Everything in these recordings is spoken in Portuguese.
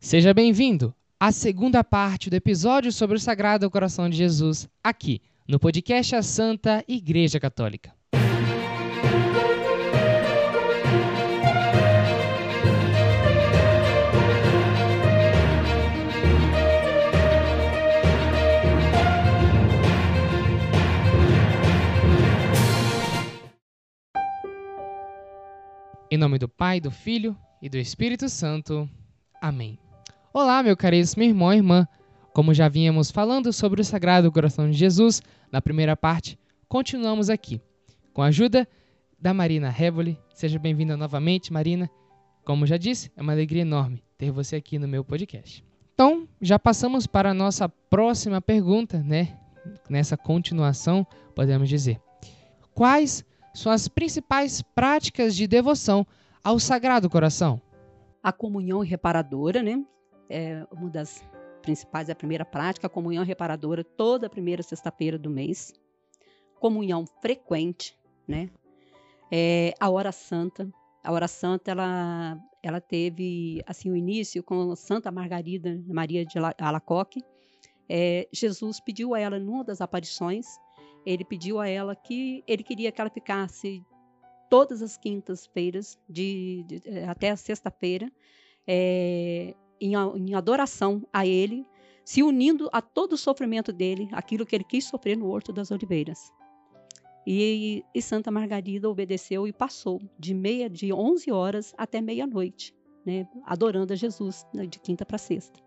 Seja bem-vindo à segunda parte do episódio sobre o Sagrado Coração de Jesus, aqui no podcast A Santa Igreja Católica. Em nome do Pai, do Filho e do Espírito Santo. Amém. Olá, meu caríssimo irmão e irmã. Como já vínhamos falando sobre o Sagrado Coração de Jesus na primeira parte, continuamos aqui. Com a ajuda da Marina Revoli. Seja bem-vinda novamente, Marina. Como já disse, é uma alegria enorme ter você aqui no meu podcast. Então, já passamos para a nossa próxima pergunta, né? Nessa continuação, podemos dizer. Quais são as principais práticas de devoção ao Sagrado Coração? A comunhão reparadora, né? É uma das principais, é a primeira prática, a comunhão reparadora, toda primeira sexta-feira do mês. Comunhão frequente, né? É, a hora santa. A hora santa, ela, ela teve, assim, o início com Santa Margarida Maria de Alacoque. É, Jesus pediu a ela, numa das aparições, ele pediu a ela que ele queria que ela ficasse todas as quintas-feiras, de, de, até a sexta-feira, é, em, em adoração a ele, se unindo a todo o sofrimento dele, aquilo que ele quis sofrer no Horto das Oliveiras. E, e, Santa Margarida obedeceu e passou de meia de 11 horas até meia-noite, né, adorando a Jesus né, de quinta para sexta.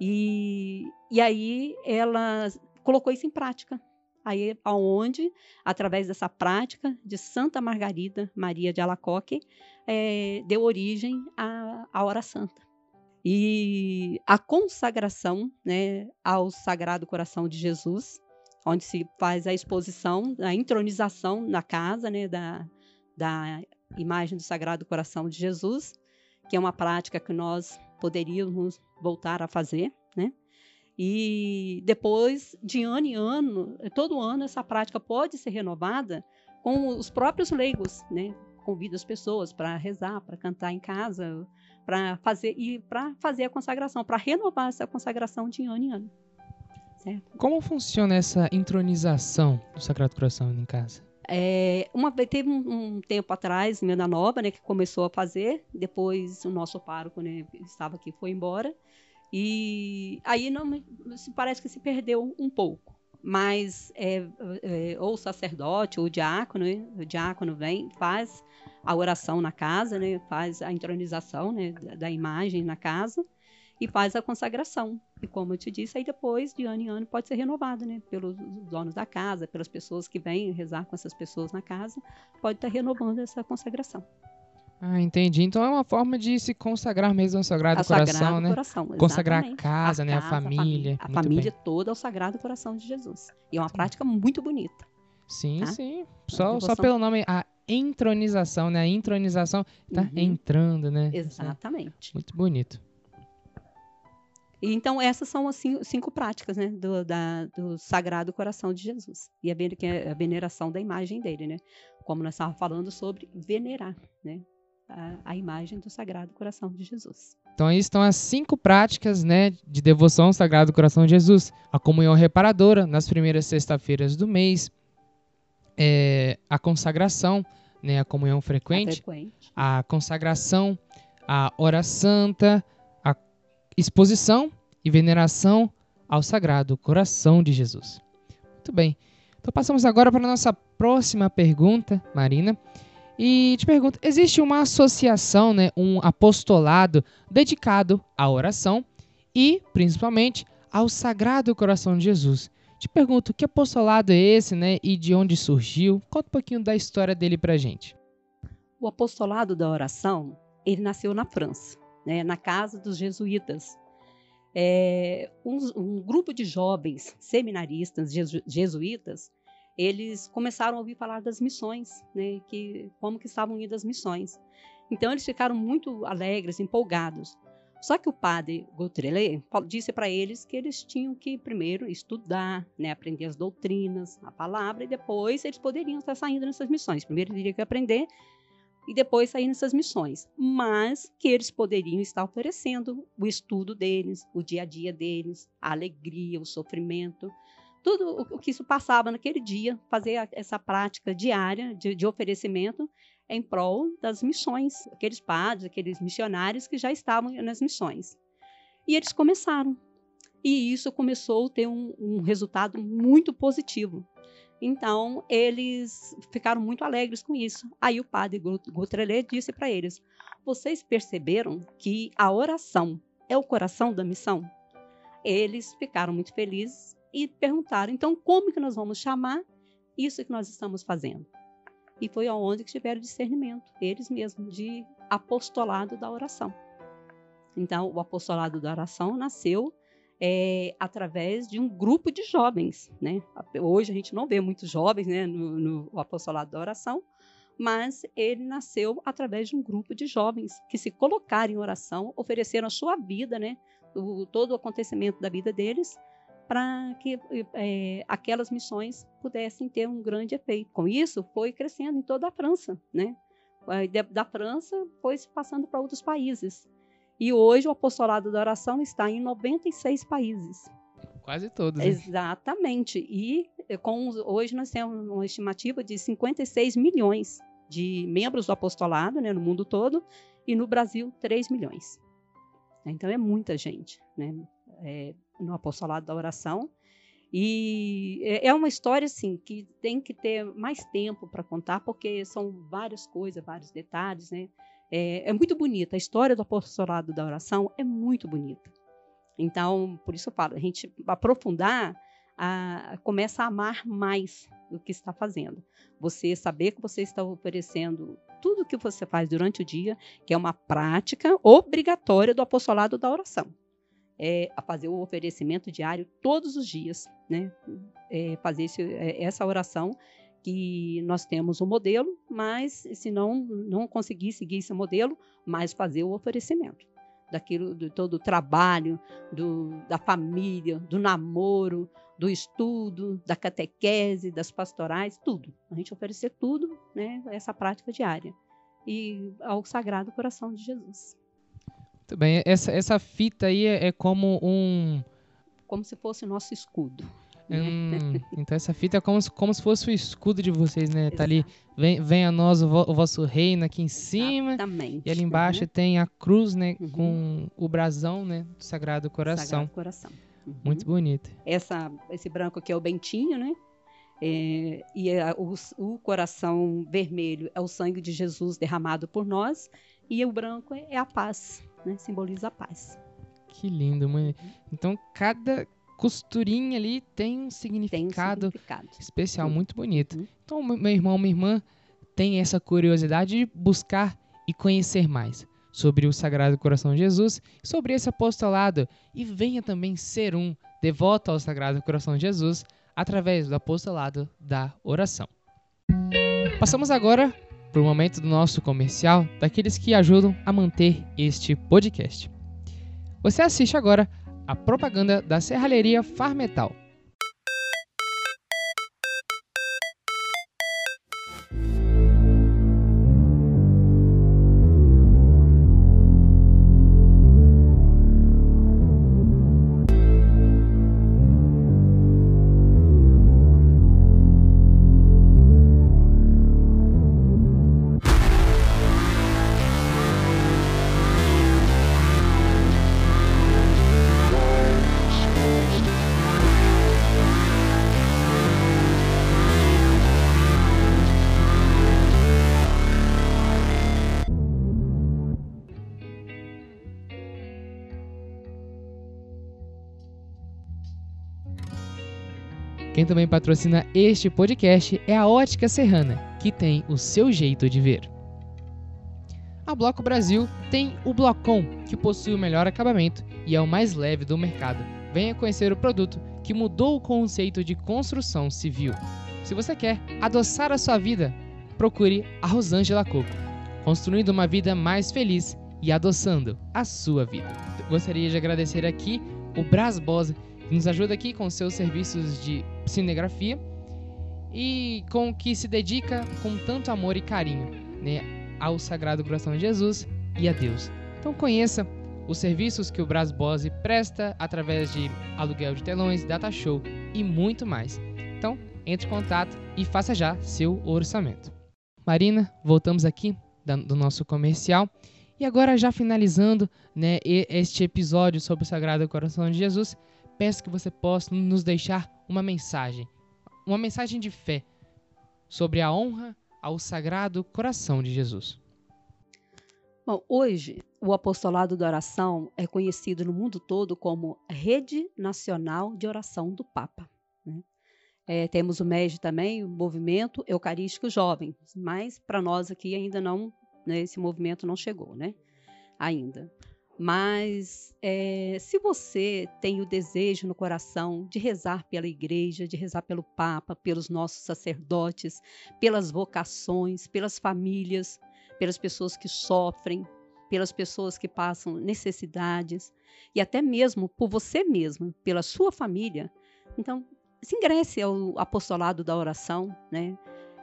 E, e aí ela colocou isso em prática aí aonde, através dessa prática de Santa Margarida Maria de Alacoque, é, deu origem à, à hora santa. E a consagração né, ao Sagrado Coração de Jesus, onde se faz a exposição, a entronização na casa né, da, da imagem do Sagrado Coração de Jesus, que é uma prática que nós poderíamos voltar a fazer, né? E depois, de ano em ano, todo ano essa prática pode ser renovada com os próprios leigos, né? Convida as pessoas para rezar, para cantar em casa, para fazer e para fazer a consagração, para renovar essa consagração de ano em ano. Certo? Como funciona essa intronização do Sagrado Coração em casa? É, uma teve um, um, tempo atrás, Mena Nova, né, que começou a fazer. Depois o nosso pároco, né, estava aqui, foi embora. E aí não parece que se perdeu um pouco. Mas é, é, ou o sacerdote ou o diácono, né? o diácono vem, faz a oração na casa, né? faz a entronização né? da, da imagem na casa e faz a consagração. E como eu te disse, aí depois, de ano em ano, pode ser renovado, né? Pelos donos da casa, pelas pessoas que vêm rezar com essas pessoas na casa, pode estar renovando essa consagração. Ah, entendi. Então é uma forma de se consagrar mesmo ao Sagrado ao Coração, Sagrado né? Coração, consagrar a casa, a né? Casa, a família. A, família toda ao Sagrado Coração de Jesus. E é uma prática muito bonita. Sim, tá? sim. Só, só pelo nome, a entronização, né? A entronização tá uhum. entrando, né? Exatamente. Muito bonito. Então, essas são as cinco, cinco práticas, né? Do, da, do Sagrado Coração de Jesus. E a, a veneração da imagem dele, né? Como nós estávamos falando sobre venerar, né? A, a imagem do Sagrado Coração de Jesus. Então aí estão as cinco práticas né, de devoção ao Sagrado Coração de Jesus. A comunhão reparadora nas primeiras sexta-feiras do mês, é, a consagração, né, a comunhão frequente, a, frequente. a consagração, a hora santa, a exposição e veneração ao Sagrado Coração de Jesus. Muito bem. Então passamos agora para a nossa próxima pergunta, Marina. E te pergunto, existe uma associação, né, um apostolado dedicado à oração e, principalmente, ao Sagrado Coração de Jesus. Te pergunto, que apostolado é esse, né, e de onde surgiu? Conta um pouquinho da história dele pra gente. O apostolado da oração, ele nasceu na França, né, na casa dos jesuítas. É, um, um grupo de jovens seminaristas jesu, jesuítas eles começaram a ouvir falar das missões, né, que como que estavam indo as missões. Então eles ficaram muito alegres, empolgados. Só que o padre Gautrelet disse para eles que eles tinham que primeiro estudar, né, aprender as doutrinas, a palavra, e depois eles poderiam estar saindo nessas missões. Primeiro eles teriam que aprender e depois sair nessas missões, mas que eles poderiam estar oferecendo o estudo deles, o dia a dia deles, a alegria, o sofrimento, tudo o que isso passava naquele dia, fazer essa prática diária de, de oferecimento em prol das missões, aqueles padres, aqueles missionários que já estavam nas missões. E eles começaram. E isso começou a ter um, um resultado muito positivo. Então, eles ficaram muito alegres com isso. Aí o padre Gautrelet disse para eles: Vocês perceberam que a oração é o coração da missão? Eles ficaram muito felizes e perguntaram: então, como que nós vamos chamar isso que nós estamos fazendo? E foi aonde que tiveram discernimento, eles mesmos, de apostolado da oração. Então, o apostolado da oração nasceu é, através de um grupo de jovens. Né? Hoje a gente não vê muitos jovens né, no, no apostolado da oração, mas ele nasceu através de um grupo de jovens que se colocaram em oração, ofereceram a sua vida, né, o, todo o acontecimento da vida deles, para que é, aquelas missões pudessem ter um grande efeito. Com isso, foi crescendo em toda a França, né? Da França foi se passando para outros países. E hoje o apostolado da oração está em 96 países. Quase todos. Hein? Exatamente. E eh, com, hoje nós temos uma estimativa de 56 milhões de membros do apostolado né, no mundo todo e no Brasil 3 milhões. Então é muita gente né, é, no apostolado da oração. E é, é uma história assim que tem que ter mais tempo para contar, porque são várias coisas, vários detalhes, né? É, é muito bonita. A história do apostolado da oração é muito bonita. Então, por isso eu falo, a gente aprofundar, a, começa a amar mais o que está fazendo. Você saber que você está oferecendo tudo que você faz durante o dia, que é uma prática obrigatória do apostolado da oração. É, a fazer o oferecimento diário todos os dias, né? É, fazer esse, é, essa oração que nós temos o um modelo, mas se não, não conseguir seguir esse modelo, mais fazer o oferecimento daquilo, do todo o trabalho, do, da família, do namoro, do estudo, da catequese, das pastorais, tudo. A gente oferecer tudo, né, essa prática diária. E ao Sagrado Coração de Jesus. Muito bem. Essa, essa fita aí é, é como um. Como se fosse o nosso escudo. Hum, então essa fita é como, como se fosse o escudo de vocês, né? Exato. Tá ali, vem, vem a nós o, vo, o, vosso reino aqui em cima. Exatamente. E ali embaixo uhum. tem a cruz, né? Uhum. Com o brasão, né? Do Sagrado Coração. Sagrado Coração. Uhum. Muito bonito. Essa, esse branco aqui é o bentinho, né? É, e é, o, o, coração vermelho é o sangue de Jesus derramado por nós. E o branco é a paz, né? Simboliza a paz. Que lindo, mãe. Uhum. Então, cada, costurinha ali tem um significado, tem um significado. especial, uhum. muito bonito. Uhum. Então, meu irmão, minha irmã, tem essa curiosidade de buscar e conhecer mais sobre o Sagrado Coração de Jesus, sobre esse apostolado e venha também ser um devoto ao Sagrado Coração de Jesus através do apostolado da oração. Passamos agora para o momento do nosso comercial daqueles que ajudam a manter este podcast. Você assiste agora a propaganda da serralheria Farmetal. Quem também patrocina este podcast é a Ótica Serrana, que tem o seu jeito de ver. A Bloco Brasil tem o Blocom, que possui o melhor acabamento e é o mais leve do mercado. Venha conhecer o produto que mudou o conceito de construção civil. Se você quer adoçar a sua vida, procure a Rosângela Coco, construindo uma vida mais feliz e adoçando a sua vida. Gostaria de agradecer aqui o Bras Boss, que nos ajuda aqui com seus serviços de cinegrafia e com que se dedica com tanto amor e carinho né, ao Sagrado Coração de Jesus e a Deus. Então conheça os serviços que o Bras Bose presta através de aluguel de telões, data show e muito mais. Então, entre em contato e faça já seu orçamento. Marina, voltamos aqui do nosso comercial. E agora, já finalizando né, este episódio sobre o Sagrado Coração de Jesus, peço que você possa nos deixar uma mensagem, uma mensagem de fé sobre a honra ao Sagrado Coração de Jesus. Bom, hoje o apostolado da oração é conhecido no mundo todo como Rede Nacional de Oração do Papa. Né? É, temos o MED também, o Movimento Eucarístico Jovem, mas para nós aqui ainda não, né, esse movimento não chegou, né? Ainda. Mas é, se você tem o desejo no coração de rezar pela igreja, de rezar pelo Papa, pelos nossos sacerdotes, pelas vocações, pelas famílias, pelas pessoas que sofrem, pelas pessoas que passam necessidades e até mesmo por você mesmo, pela sua família. Então, se ingresse ao apostolado da oração, né?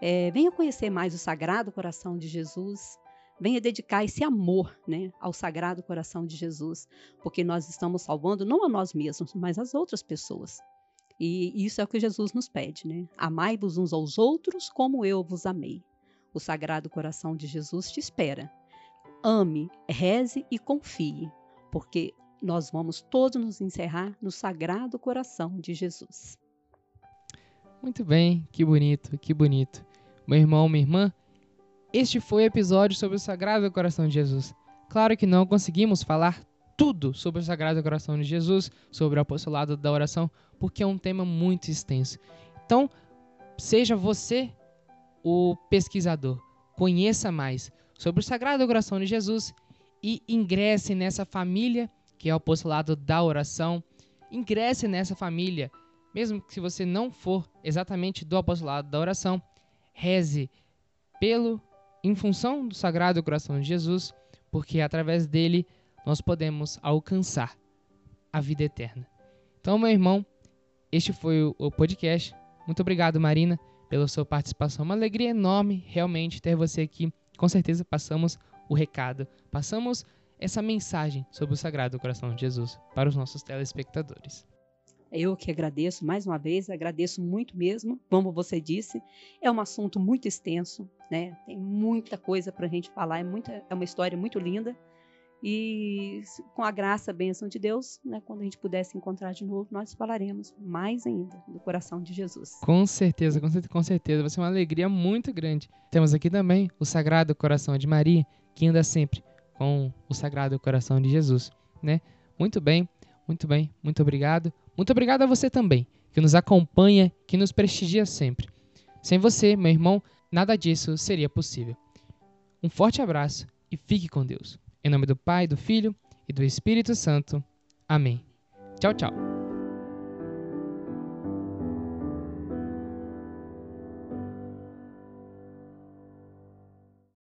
É, venha conhecer mais o Sagrado Coração de Jesus, venha dedicar esse amor né, ao Sagrado Coração de Jesus, porque nós estamos salvando não a nós mesmos, mas as outras pessoas. E isso é o que Jesus nos pede, né? Amai-vos uns aos outros como eu vos amei. O Sagrado Coração de Jesus te espera. Ame, reze e confie, porque nós vamos todos nos encerrar no Sagrado Coração de Jesus. Muito bem, que bonito, que bonito. Meu irmão, minha irmã, este foi o episódio sobre o Sagrado Coração de Jesus. Claro que não conseguimos falar tudo sobre o Sagrado Coração de Jesus, sobre o apostolado da oração, porque é um tema muito extenso. Então, seja você o pesquisador. Conheça mais sobre o Sagrado Coração de Jesus e ingresse nessa família que é o apostolado da oração. Ingresse nessa família, mesmo que se você não for exatamente do apostolado da oração, reze pelo em função do Sagrado Coração de Jesus, porque através dele nós podemos alcançar a vida eterna. Então, meu irmão, este foi o podcast. Muito obrigado, Marina pela sua participação. Uma alegria enorme realmente ter você aqui. Com certeza passamos o recado, passamos essa mensagem sobre o Sagrado Coração de Jesus para os nossos telespectadores. Eu que agradeço mais uma vez, agradeço muito mesmo, como você disse. É um assunto muito extenso, né? Tem muita coisa para a gente falar, é, muita, é uma história muito linda. E com a graça, a bênção de Deus, né, quando a gente puder se encontrar de novo, nós falaremos mais ainda do coração de Jesus. Com certeza, com certeza, com certeza. Vai ser uma alegria muito grande. Temos aqui também o Sagrado Coração de Maria, que anda sempre com o Sagrado Coração de Jesus, né? Muito bem, muito bem, muito obrigado. Muito obrigado a você também, que nos acompanha, que nos prestigia sempre. Sem você, meu irmão, nada disso seria possível. Um forte abraço e fique com Deus. Em nome do Pai, do Filho e do Espírito Santo. Amém. Tchau, tchau.